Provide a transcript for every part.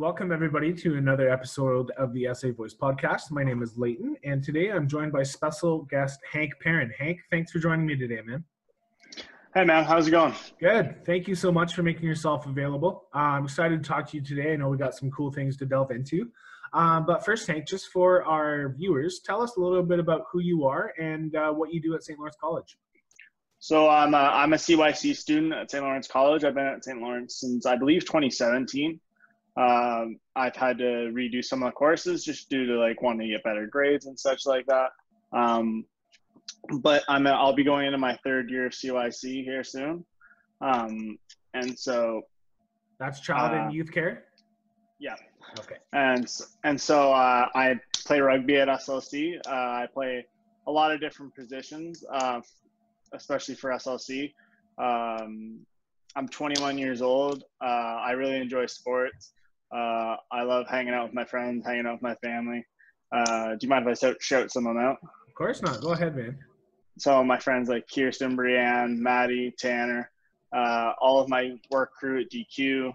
Welcome, everybody, to another episode of the SA Voice podcast. My name is Leighton, and today I'm joined by special guest Hank Perrin. Hank, thanks for joining me today, man. Hey, man, how's it going? Good. Thank you so much for making yourself available. Uh, I'm excited to talk to you today. I know we got some cool things to delve into. Um, but first, Hank, just for our viewers, tell us a little bit about who you are and uh, what you do at St. Lawrence College. So I'm a, I'm a CYC student at St. Lawrence College. I've been at St. Lawrence since I believe 2017. Um, I've had to redo some of the courses just due to like wanting to get better grades and such like that. Um, but I'm I'll be going into my third year of CYC here soon. Um, and so that's child uh, and youth care. Yeah. Okay. And and so uh, I play rugby at SLC. Uh, I play a lot of different positions. Uh, especially for SLC. Um, I'm 21 years old. Uh, I really enjoy sports. Uh, I love hanging out with my friends, hanging out with my family. Uh, do you mind if I shout some of them out? Of course not. Go ahead, man. So my friends like Kirsten, Brianne, Maddie, Tanner, uh, all of my work crew at DQ,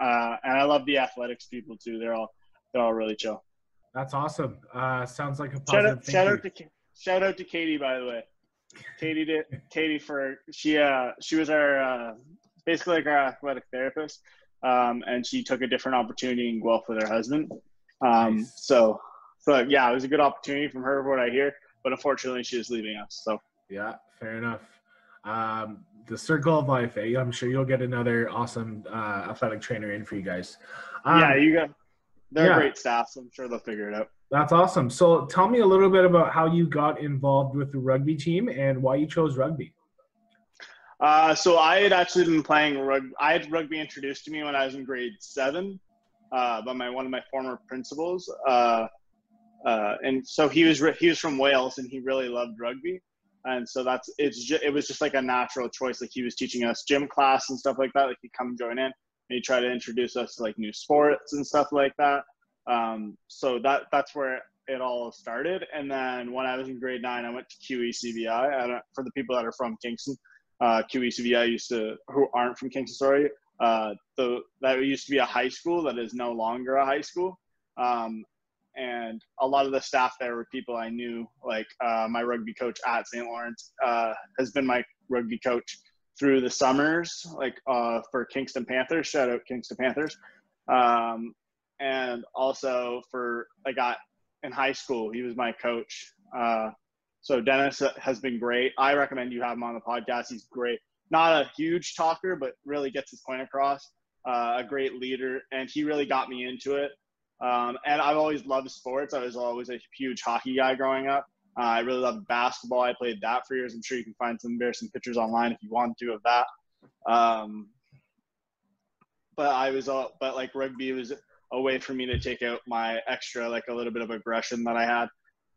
uh, and I love the athletics people too. They're all they're all really chill. That's awesome. Uh, sounds like a positive. Shout out, shout out to shout out to Katie, by the way. Katie did Katie for she uh she was our uh, basically like our athletic therapist, um, and she took a different opportunity in Guelph with her husband. Um, nice. so so yeah, it was a good opportunity from her, what I hear. But unfortunately, she is leaving us. So yeah, fair enough. Um, the circle of life. Eh? I'm sure you'll get another awesome uh, athletic trainer in for you guys. Um, yeah, you got. They're yeah. great staff, so I'm sure they'll figure it out. That's awesome. So tell me a little bit about how you got involved with the rugby team and why you chose rugby. Uh, so I had actually been playing rugby. I had rugby introduced to me when I was in grade seven uh, by my one of my former principals. Uh, uh and so he was he was from Wales and he really loved rugby. And so that's it's just, it was just like a natural choice. Like he was teaching us gym class and stuff like that. Like he'd come join in and he'd try to introduce us to like new sports and stuff like that. Um, so that that's where it all started. And then when I was in grade nine, I went to QECVI. for the people that are from Kingston, uh, QECVI used to who aren't from Kingston, sorry. Uh, the that used to be a high school that is no longer a high school. Um, and a lot of the staff there were people I knew. Like uh, my rugby coach at St. Lawrence uh, has been my rugby coach through the summers, like uh, for Kingston Panthers. Shout out Kingston Panthers. Um, and also for I got in high school, he was my coach. Uh, so Dennis has been great. I recommend you have him on the podcast. He's great. Not a huge talker, but really gets his point across. Uh, a great leader, and he really got me into it. Um, and I've always loved sports. I was always a huge hockey guy growing up. Uh, I really loved basketball. I played that for years. I'm sure you can find some embarrassing pictures online if you want to of that. Um, but I was all, but like rugby was a way for me to take out my extra like a little bit of aggression that I had,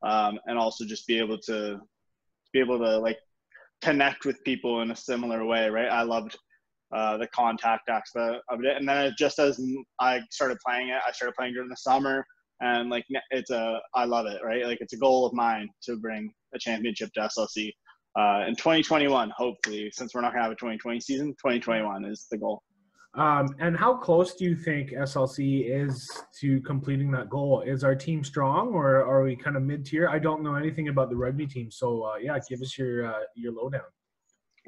um, and also just be able to be able to like connect with people in a similar way. Right. I loved uh, the contact aspect of it, and then just as I started playing it, I started playing during the summer, and like it's a I love it. Right. Like it's a goal of mine to bring a championship to SLC. Uh, in 2021, hopefully, since we're not gonna have a 2020 season, 2021 is the goal. Um, and how close do you think SLC is to completing that goal? Is our team strong, or are we kind of mid tier? I don't know anything about the rugby team, so uh, yeah, give us your uh, your lowdown.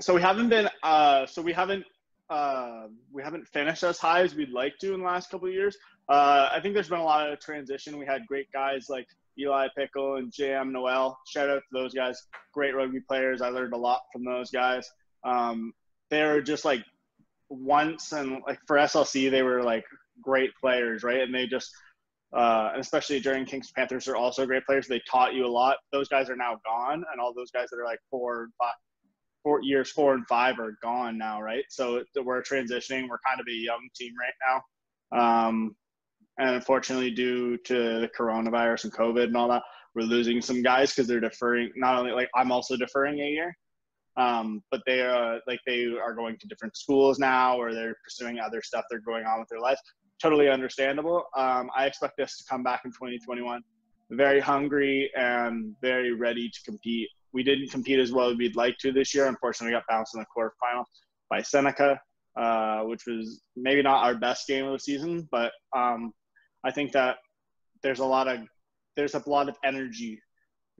So we haven't been, uh, so we haven't, uh, we haven't finished as high as we'd like to in the last couple of years. Uh, I think there's been a lot of transition. We had great guys like Eli Pickle and JM Noel. Shout out to those guys, great rugby players. I learned a lot from those guys. Um, they're just like once and like for SLC they were like great players, right? And they just uh, and especially during Kings Panthers are also great players. They taught you a lot. Those guys are now gone, and all those guys that are like four, five, four years, four and five are gone now, right? So we're transitioning. We're kind of a young team right now, um, and unfortunately, due to the coronavirus and COVID and all that, we're losing some guys because they're deferring. Not only like I'm also deferring a year, um, but they are like they are going to different schools now or they're pursuing other stuff they're going on with their life. Totally understandable. Um, i expect us to come back in 2021 very hungry and very ready to compete. We didn't compete as well as we'd like to this year. Unfortunately we got bounced in the quarterfinal by seneca uh, which was maybe not our best game of the season but um, I think that there's a lot of there's a lot of energy,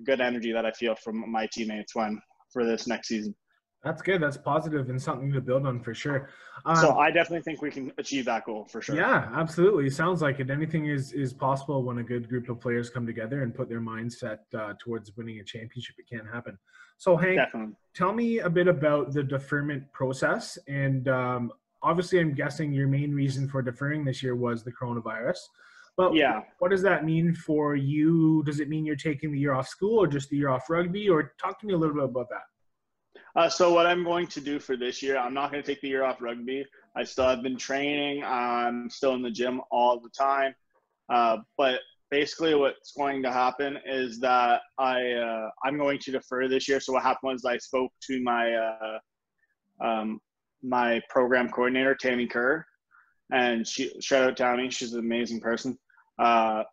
good energy that I feel from my teammates when for this next season. That's good. That's positive and something to build on for sure. Um, so I definitely think we can achieve that goal for sure. Yeah, absolutely. Sounds like it. Anything is is possible when a good group of players come together and put their mindset uh, towards winning a championship. It can happen. So Hank, definitely. tell me a bit about the deferment process. And um, obviously, I'm guessing your main reason for deferring this year was the coronavirus. But yeah, what does that mean for you? Does it mean you're taking the year off school or just the year off rugby? Or talk to me a little bit about that. Uh, so what I'm going to do for this year, I'm not going to take the year off rugby. I still have been training. I'm still in the gym all the time. Uh, but basically, what's going to happen is that I uh, I'm going to defer this year. So what happened was I spoke to my uh, um, my program coordinator Tammy Kerr, and she shout out Tammy. She's an amazing person. Uh,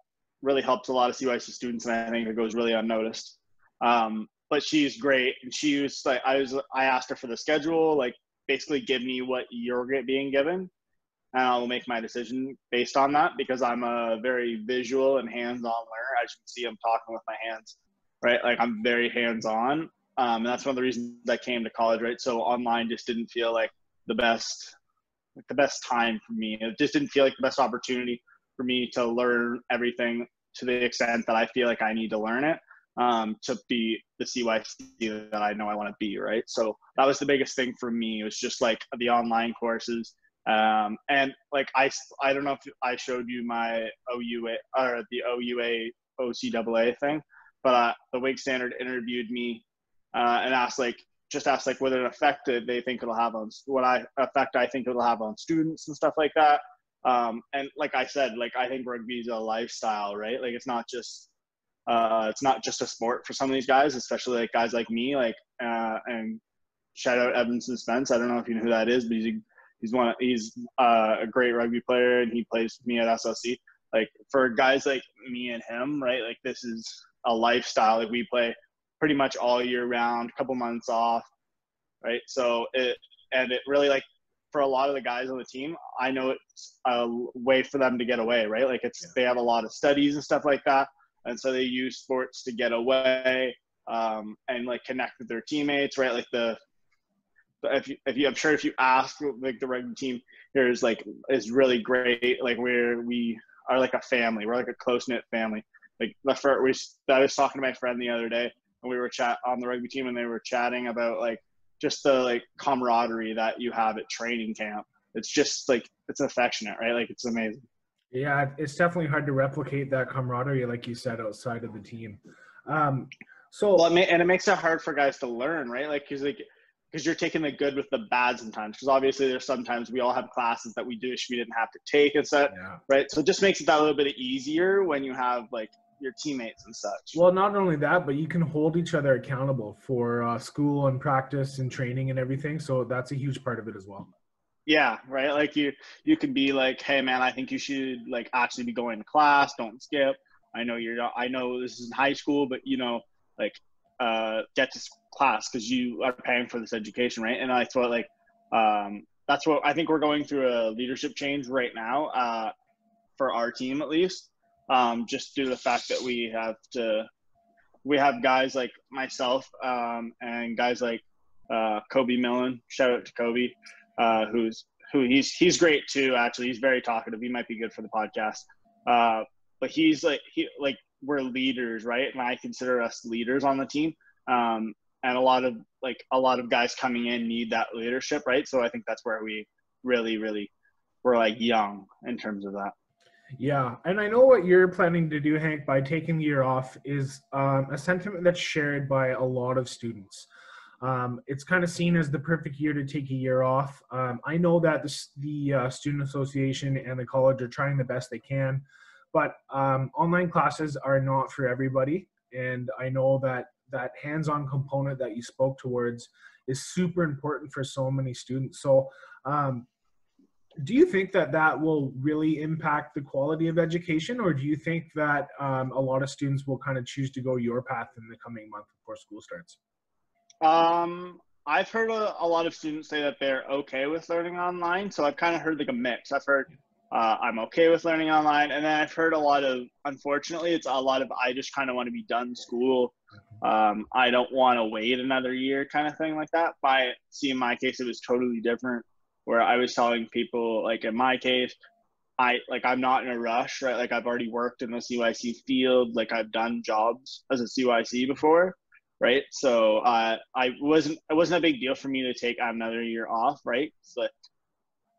really helps a lot of CYC students, and I think it goes really unnoticed. Um, but she's great. And she was like, I was, I asked her for the schedule, like basically give me what you're being given, and I'll make my decision based on that because I'm a very visual and hands-on learner. As you can see, I'm talking with my hands, right? Like I'm very hands-on. Um, and that's one of the reasons I came to college, right? So online just didn't feel like the best, like the best time for me. It just didn't feel like the best opportunity for me to learn everything to the extent that I feel like I need to learn it um, to be the CYC that I know I want to be, right? So that was the biggest thing for me. It was just like the online courses. Um, and like I, I don't know if I showed you my OUA or the OUA OCAA thing, but uh, the Whig Standard interviewed me uh, and asked like just asked like what an effect they think it'll have on what I effect I think it'll have on students and stuff like that. Um, and like I said, like I think rugby is a lifestyle, right? Like it's not just uh, it's not just a sport for some of these guys, especially like guys like me, like uh, and shout out Evanson Spence. I don't know if you know who that is, but he's a, he's one he's uh, a great rugby player and he plays me at SLC. Like for guys like me and him, right? Like this is a lifestyle. Like we play pretty much all year round, a couple months off, right? So it and it really like for a lot of the guys on the team, I know it's a way for them to get away, right? Like it's yeah. they have a lot of studies and stuff like that and so they use sports to get away um, and like connect with their teammates, right? Like the if you, if you, I'm sure if you ask like the rugby team here is like is really great. Like we're we are like a family. We're like a close knit family. Like the first, we I was talking to my friend the other day, and we were chat on the rugby team, and they were chatting about like just the like camaraderie that you have at training camp. It's just like it's affectionate, right? Like it's amazing. Yeah, it's definitely hard to replicate that camaraderie, like you said, outside of the team. Um, so, well, it may, and it makes it hard for guys to learn, right? Like, because like, because you're taking the good with the bad sometimes. Because obviously, there's sometimes we all have classes that we wish we didn't have to take and stuff, yeah. right? So it just makes it that little bit easier when you have like your teammates and such. Well, not only that, but you can hold each other accountable for uh, school and practice and training and everything. So that's a huge part of it as well. Yeah, right. Like you, you can be like, "Hey, man, I think you should like actually be going to class. Don't skip. I know you're. I know this is in high school, but you know, like, uh, get to class because you are paying for this education, right?" And I thought like, um, that's what I think we're going through a leadership change right now, uh, for our team at least. Um, just due to the fact that we have to, we have guys like myself um, and guys like uh, Kobe Millen. Shout out to Kobe uh, who's who he's he's great too. Actually, he's very talkative. He might be good for the podcast. Uh, but he's like he like we're leaders, right? And I consider us leaders on the team. Um, and a lot of like a lot of guys coming in need that leadership, right? So I think that's where we really, really we're like young in terms of that. Yeah, and I know what you're planning to do, Hank, by taking the year off is um, a sentiment that's shared by a lot of students. Um, it's kind of seen as the perfect year to take a year off. Um, I know that the, the uh, Student Association and the college are trying the best they can, but um, online classes are not for everybody. And I know that that hands-on component that you spoke towards is super important for so many students. So, um, do you think that that will really impact the quality of education, or do you think that um, a lot of students will kind of choose to go your path in the coming month before school starts? Um, I've heard a, a, lot of students say that they're okay with learning online. So I've kind of heard like a mix. I've heard uh, I'm okay with learning online. And then I've heard a lot of, unfortunately, it's a lot of I just kind of want to be done school. Um, I don't want to wait another year, kind of thing like that. By see, in my case, it was totally different. Where I was telling people, like in my case, I like I'm not in a rush, right? Like I've already worked in the CYC field, like I've done jobs as a CYC before, right? So uh, I wasn't it wasn't a big deal for me to take another year off, right? So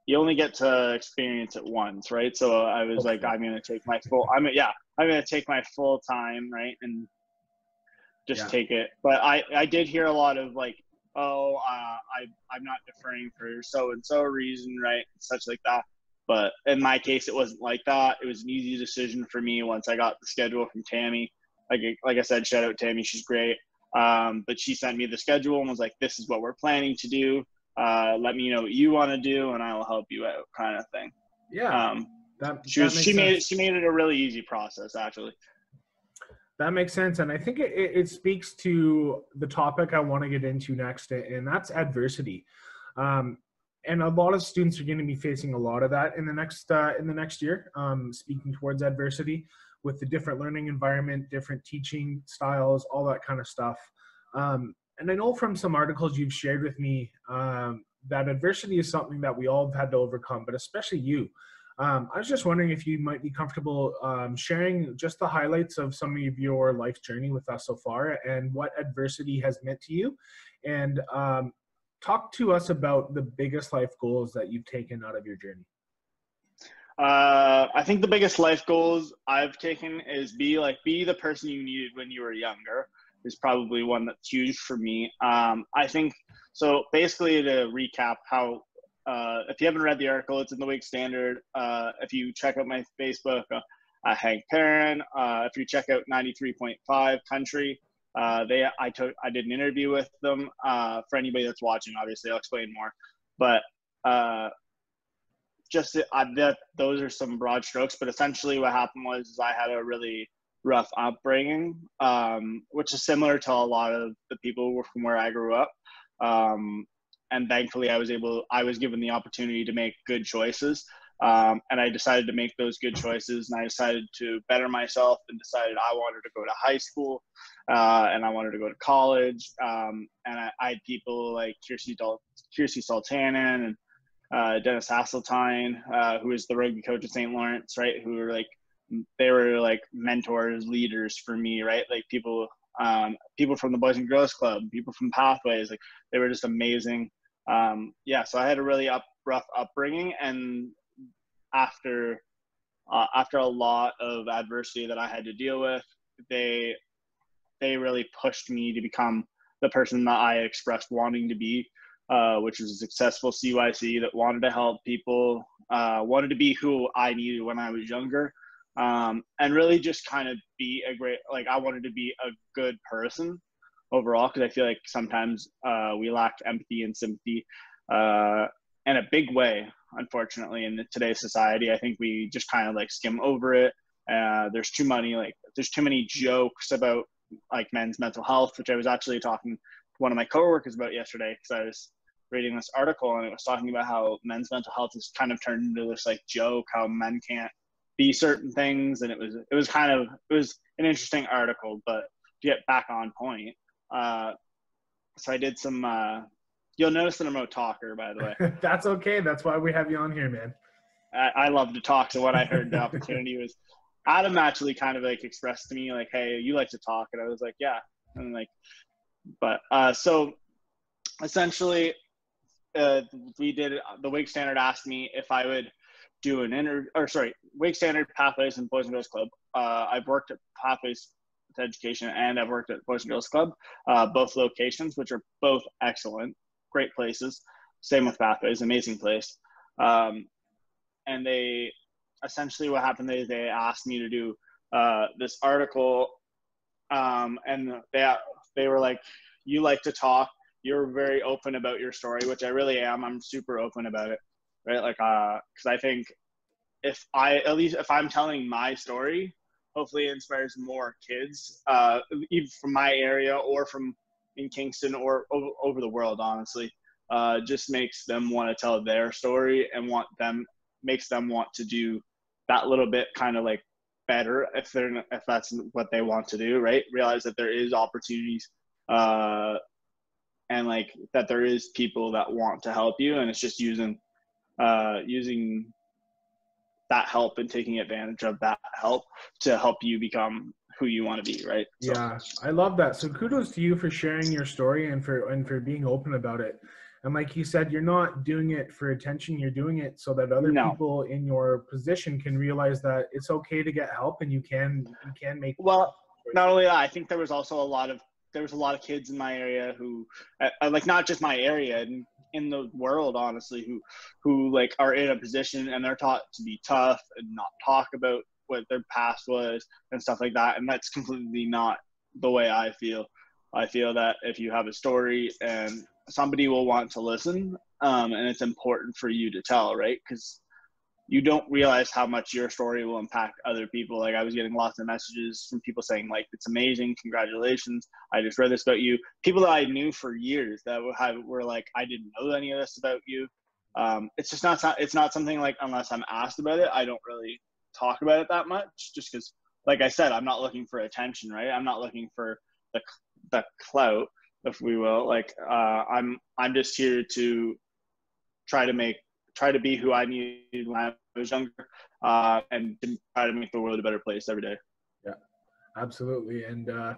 you only get to experience it once, right? So I was like, I'm gonna take my full. I'm yeah, I'm gonna take my full time, right, and just yeah. take it. But I I did hear a lot of like, oh, uh, I I'm not deferring for so and so reason, right, such like that. But in my case, it wasn't like that. It was an easy decision for me once I got the schedule from Tammy. Like like I said, shout out Tammy, she's great. Um, but she sent me the schedule and was like, "This is what we're planning to do uh, let me know what you want to do and I will help you out kind of thing. Yeah. Um, that, she was, she made it, she made it a really easy process actually. That makes sense. And I think it, it speaks to the topic I want to get into next, and that's adversity. Um, and a lot of students are going to be facing a lot of that in the next uh, in the next year. Um, speaking towards adversity with the different learning environment, different teaching styles, all that kind of stuff. Um, and I know from some articles you've shared with me um, that adversity is something that we all have had to overcome, but especially you. Um, I was just wondering if you might be comfortable um, sharing just the highlights of some of your life journey with us so far and what adversity has meant to you. And um, talk to us about the biggest life goals that you've taken out of your journey. Uh, I think the biggest life goals I've taken is be like be the person you needed when you were younger is probably one that's huge for me. Um, I think so. Basically, to recap, how uh, if you haven't read the article, it's in the Whig Standard. Uh, if you check out my Facebook, uh, uh Hank Perrin. Uh, if you check out 93.5 Country, uh, they I took I did an interview with them. for anybody that's watching, obviously, I'll explain more. But just that those are some broad strokes. But essentially, what happened was I had a really rough upbringing, um, which is similar to a lot of the people from where I grew up. Um, and thankfully, I was able, I was given the opportunity to make good choices. Um, and I decided to make those good choices, and I decided to better myself, and decided I wanted to go to high school, uh, and I wanted to go to college. Um, and I, I, had people like Kirsty, Dal- Kirsty Sultanen and uh, Dennis Hasseltine, uh, who is the rugby coach at St. Lawrence, right? Who were like they were like mentors, leaders for me, right? Like people, um, people from the Boys and Girls Club, people from Pathways, like they were just amazing. Um, yeah, so I had a really up, rough upbringing, and after uh, after a lot of adversity that I had to deal with, they they really pushed me to become the person that I expressed wanting to be, uh, which was a successful CYC that wanted to help people, uh, wanted to be who I needed when I was younger, um, and really just kind of be a great like I wanted to be a good person overall because I feel like sometimes uh, we lack empathy and sympathy uh, in a big way, unfortunately, in today's society. I think we just kind of like skim over it. Uh, there's too many like there's too many jokes about like men's mental health, which I was actually talking to one of my coworkers about yesterday because I was reading this article and it was talking about how men's mental health has kind of turned into this like joke, how men can't be certain things, and it was it was kind of it was an interesting article. But to get back on point, uh, so I did some. Uh, you'll notice that I'm a talker, by the way. That's okay. That's why we have you on here, man. I, I love to talk. So what I heard the opportunity was Adam actually kind of like expressed to me like, "Hey, you like to talk," and I was like, "Yeah," and like, but uh, so essentially, uh, we did the Whig Standard asked me if I would do an inter or sorry, Whig Standard Pathways and Boys and Girls Club. Uh, I've worked at Pathways to Education and I've worked at Boys and Girls Club, uh, both locations, which are both excellent, great places. Same with Pathways, amazing place. Um, and they essentially what happened is they asked me to do uh, this article, um, and they they were like, "You like to talk. You're very open about your story, which I really am. I'm super open about it." right? Like, uh, because I think if I at least if I'm telling my story, hopefully inspires more kids, uh, even from my area or from in Kingston or over, over the world. Honestly, uh, just makes them want to tell their story and want them makes them want to do that little bit kind of like better if they're if that's what they want to do right realize that there is opportunities uh and like that there is people that want to help you and it's just using uh using that help and taking advantage of that help to help you become who you want to be right so. yeah i love that so kudos to you for sharing your story and for and for being open about it and like you said you're not doing it for attention you're doing it so that other no. people in your position can realize that it's okay to get help and you can you can make well not only that i think there was also a lot of there was a lot of kids in my area who uh, like not just my area and in the world honestly who who like are in a position and they're taught to be tough and not talk about what their past was and stuff like that. And that's completely not the way i feel. I feel that if you have a story and somebody will want to listen um, and it's important for you to tell right? Because you don't realize how much your story will impact other people. Like I was getting lots of messages from people saying like, it's amazing. Congratulations. I just read this about you. People that I knew for years that were like, I didn't know any of this about you. Um, it's just not, it's not something like, unless I'm asked about it, I don't really talk about it that much just because, like I said, I'm not looking for attention, right? I'm not looking for the, the clout, if we will. Like, uh, I'm, I'm just here to try to make try to be who I needed when I was younger, uh, and try to make the world a better place every day. Yeah, absolutely. And uh,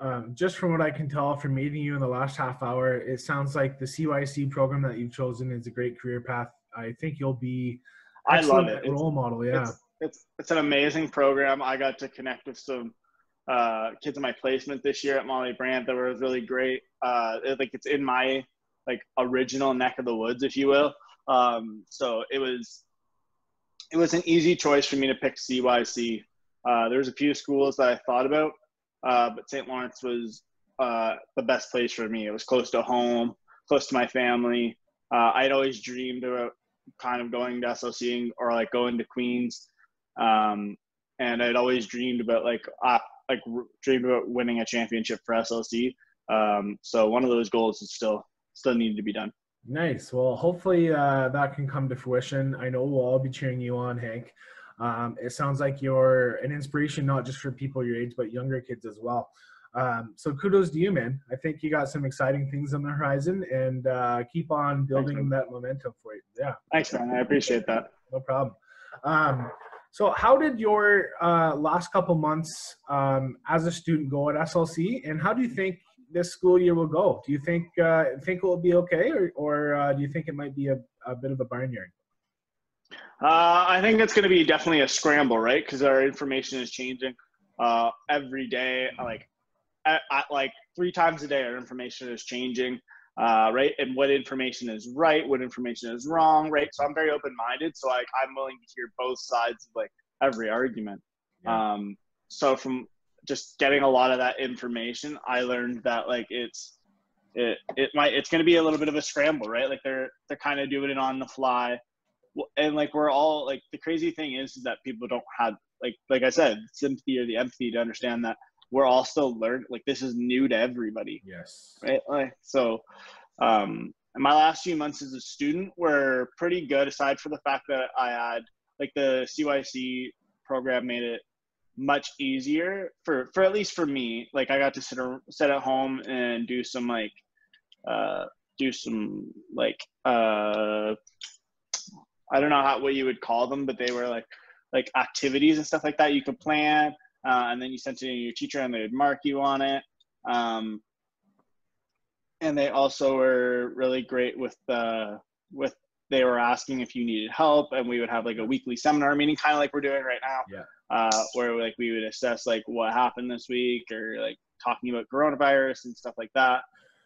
um, just from what I can tell from meeting you in the last half hour, it sounds like the CYC program that you've chosen is a great career path. I think you'll be. I love it. Role it's, model, yeah. It's, it's it's an amazing program. I got to connect with some uh, kids in my placement this year at Molly Brant that were really great. Uh, it, like it's in my like original neck of the woods, if you will. Um, so it was it was an easy choice for me to pick CYC. Uh, there was a few schools that I thought about, uh, but St. Lawrence was uh, the best place for me. It was close to home, close to my family. Uh, I'd always dreamed about kind of going to SLC or like going to Queens, um, and I'd always dreamed about like like dreamed about winning a championship for SLC. Um, so one of those goals is still still needed to be done. Nice. Well, hopefully uh, that can come to fruition. I know we'll all be cheering you on, Hank. Um, it sounds like you're an inspiration not just for people your age, but younger kids as well. Um, so kudos to you, man. I think you got some exciting things on the horizon, and uh, keep on building Thanks, that momentum for you. Yeah. Thanks, man. I appreciate that. No problem. Um, so, how did your uh, last couple months um, as a student go at SLC, and how do you think this school year will go? Do you think uh, think it will be okay, or, or uh, do you think it might be a, a bit of a barnyard? Uh, I think it's going to be definitely a scramble, right? Because our information is changing uh, every day. Like, at, at, like three times a day, our information is changing, uh, right? And what information is right, what information is wrong, right? So I'm very open-minded. So like, I'm willing to hear both sides of like every argument. Yeah. Um, so from just getting a lot of that information, I learned that like it's it it might it's going to be a little bit of a scramble, right? Like they're they're kind of doing it on the fly, and like we're all like the crazy thing is, is that people don't have like like I said sympathy or the empathy to understand that we're all still learning. Like this is new to everybody. Yes. Right. Like so. Um, my last few months as a student were pretty good, aside for the fact that I had like the CYC program made it much easier for for at least for me. Like i got to sit sit at home and do some like uh do some like uh i don't know how what you would call them but they were like like activities and stuff like that you could plan uh, and then you sent it to your teacher and they would mark you on it. Um and they also were really great with the with they were asking if you needed help and we would have like a weekly seminar meeting kind of like we're doing right now. Yeah uh, where like we would assess like what happened this week or like talking about coronavirus and stuff like that.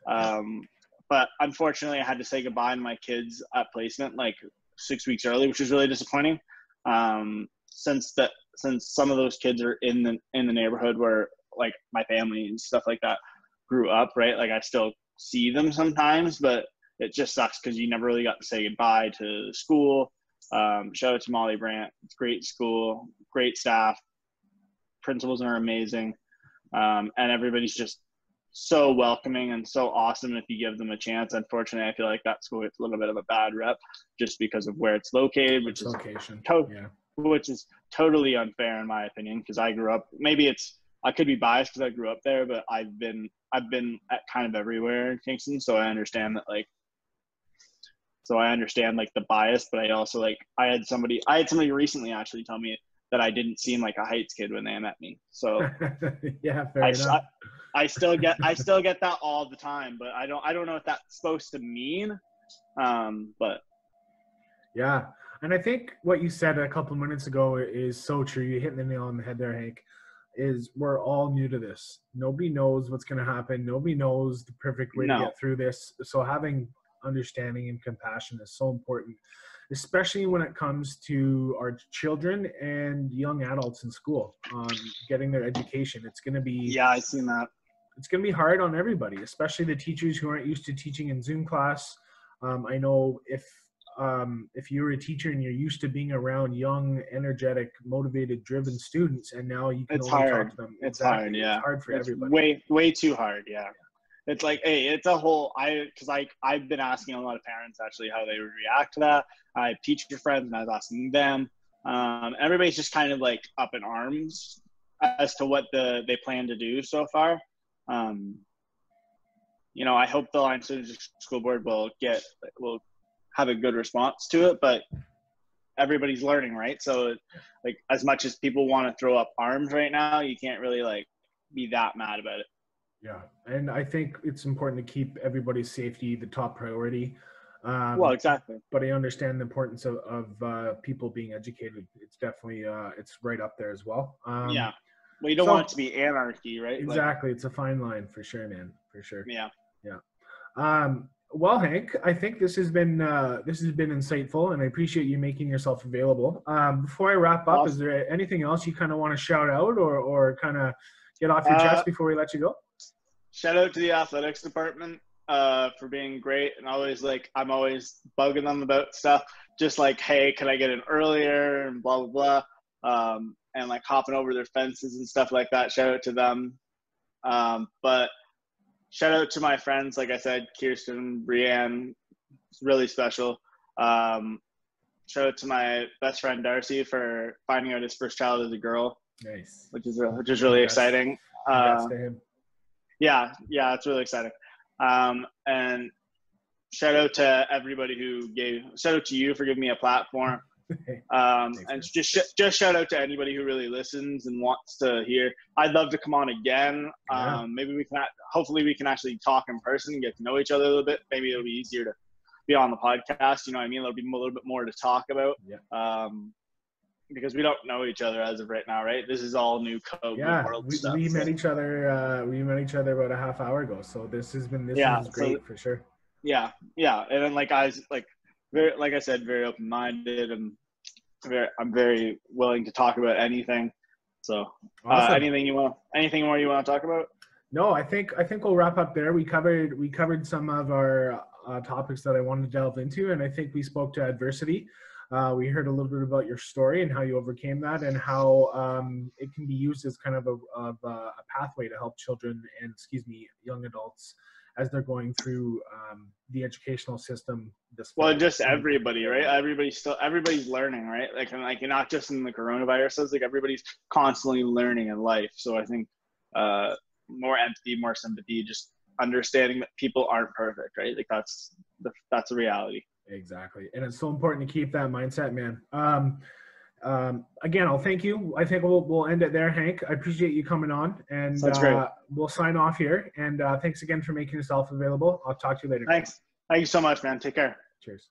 Um, but unfortunately, I had to say goodbye to my kids at placement like six weeks early, which was really disappointing. Um, since that, since some of those kids are in the in the neighborhood where like my family and stuff like that grew up, right? Like I still see them sometimes, but it just sucks because you never really got to say goodbye to school um, shout out to Molly Brant. It's great school, great staff. Principals are amazing. Um, and everybody's just so welcoming and so awesome if you give them a chance. Unfortunately, I feel like that school gets a little bit of a bad rep just because of where it's located, which is Location. to- Yeah. which is totally unfair in my opinion because I grew up. Maybe it's I could be biased because I grew up there, but I've been I've been at kind of everywhere in Kingston, so I understand that like. So I understand like the bias, but I also like I had somebody I had somebody recently actually tell me that I didn't seem like a Heights kid when they met me. So yeah, fair I, enough. I, I still get I still get that all the time, but I don't I don't know what that's supposed to mean. Um, but Yeah. And I think what you said a couple minutes ago is so true. You hit the nail on the head there, Hank. Is we're all new to this. Nobody knows what's going to happen. Nobody knows the perfect way No. to get through this. So having understanding and compassion is so important, especially when it comes to our children and young adults in school, um, getting their education. It's going to be yeah, I've seen that. it's going to be hard on everybody, especially the teachers who aren't used to teaching in Zoom class. Um, I know if um, if you're a teacher and you're used to being around young, energetic, motivated, driven students, and now you can It's only hard. talk to them. It's Exactly. hard, yeah. It's hard for It's everybody. way way too hard. Yeah. It's like, hey, it's a whole. I because I I've been asking a lot of parents actually how they would react to that. I have teacher friends and I was asking them. Um, everybody's just kind of like up in arms as to what the they plan to do so far. Um, you know, I hope the City School Board will get will have a good response to it, but everybody's learning, right? So, like, as much as people want to throw up arms right now, you can't really like be that mad about it. Yeah, and I think it's important to keep everybody's safety the top priority. Um, Well, exactly. but I understand the importance of, of uh, people being educated. It's definitely uh, it's right up there as well. Um, yeah. Well, you don't so- want it to be anarchy, right? Like, exactly. it's a fine line for sure, man. For sure. yeah. Um, well, Hank, I think this has been uh, this has been insightful, and I appreciate you making yourself available. Um, before I wrap up, is there anything else you kind of want to shout out or or kind of get off your Uh, chest before we let you go? Shout out to the athletics department uh, for being great and always like I'm always bugging them about stuff. Just like, hey, can I get in earlier and blah blah blah, um, and like hopping over their fences and stuff like that. Shout out to them. Um, but shout out to my friends, like I said, Kirsten, Brienne, it's really special. Um, shout out to my best friend Darcy for finding out his first child is a girl, Nice. which is which is really Congrats. exciting. Uh, to him. Yeah, yeah, it's really exciting. Um, and shout out to everybody who gave. Shout out to you for giving me a platform. Um, and just sh- just shout out to anybody who really listens and wants to hear. I'd love to come on again. Yeah. Um, maybe we can. Hopefully, we can actually talk in person and get to know each other a little bit. Maybe it'll be easier to be on the podcast. You know what I mean? There'll be a little bit more to talk about. Yeah. Um, because we don't know each other as of right now, right? This is all new code. yeah, we, stuff, we so- met each other. Uh, we met each other about a half hour ago, so this has been this Yeah, is so- great for sure. yeah yeah and then like i was like very like i said very open-minded and very i'm very willing to talk about anything so uh, anything you want anything more you want to talk about No, I think I think we'll wrap up there. We covered we covered some of our uh, topics that I wanted to delve into, and I think we spoke to adversity. Uh, we heard a little bit about your story and how you overcame that, and how um, it can be used as kind of a, of a, a pathway to help children and excuse me young adults as they're going through um, the educational system. This well just everybody right? Everybody's still everybody's learning right? Like and like not just in the coronavirus it's like everybody's constantly learning in life. So i think uh more empathy more sympathy just understanding that people aren't perfect right? Like that's the, that's a reality Exactly. And it's so important to keep that mindset, man. Um, um, again, I'll thank you. I think we'll, we'll end it there, Hank. I appreciate you coming on and uh, we'll sign off here. And uh, thanks again for making yourself available. I'll talk to you later. thanks thank you so much man take care Cheers.